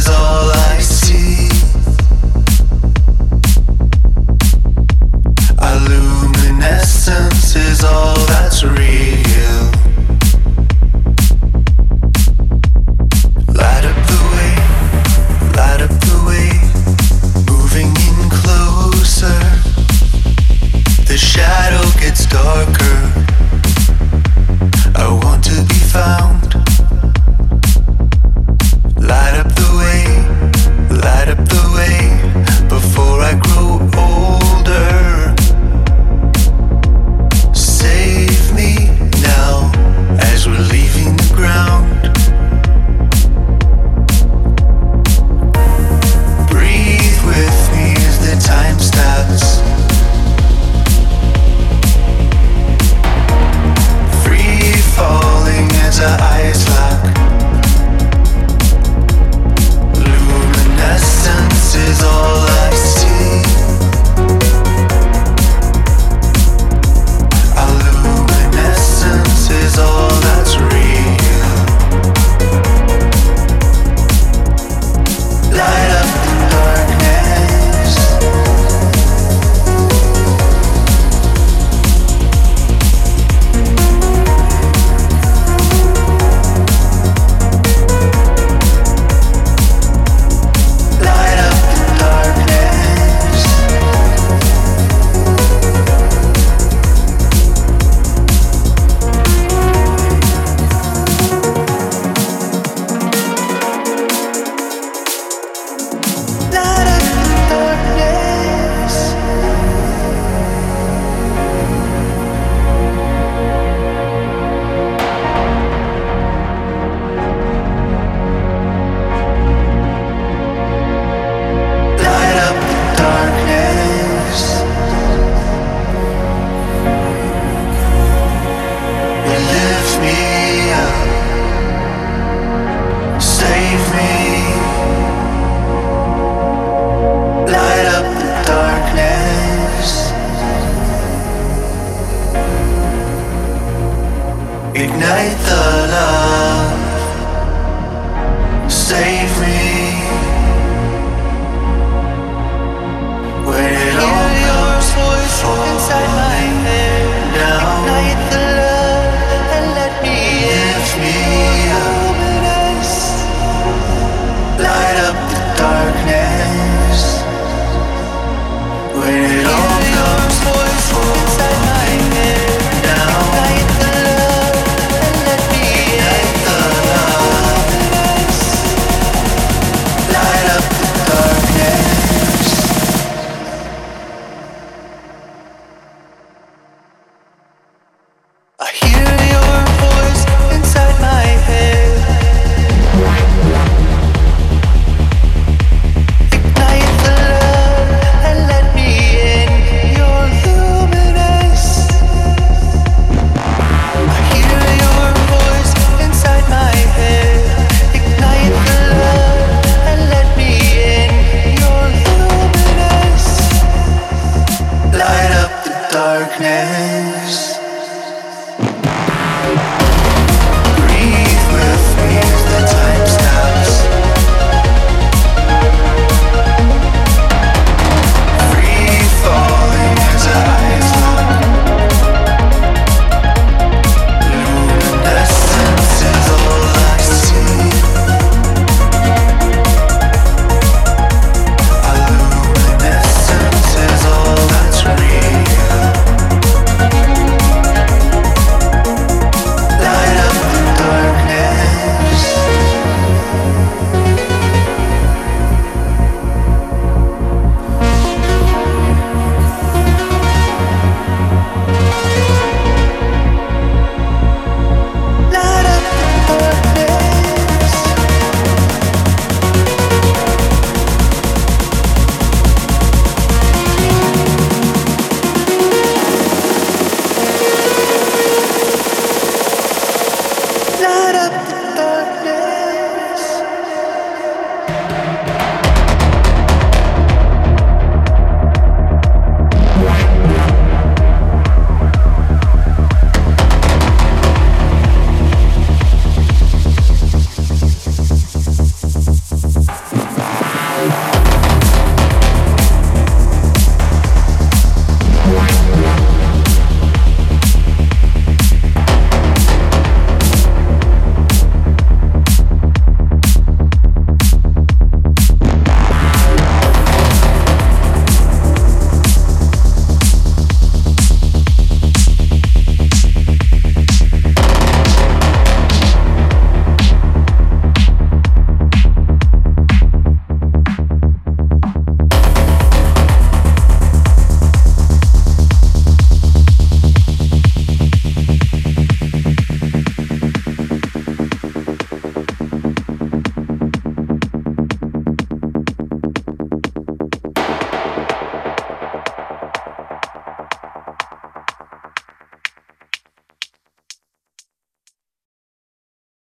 Is all I see.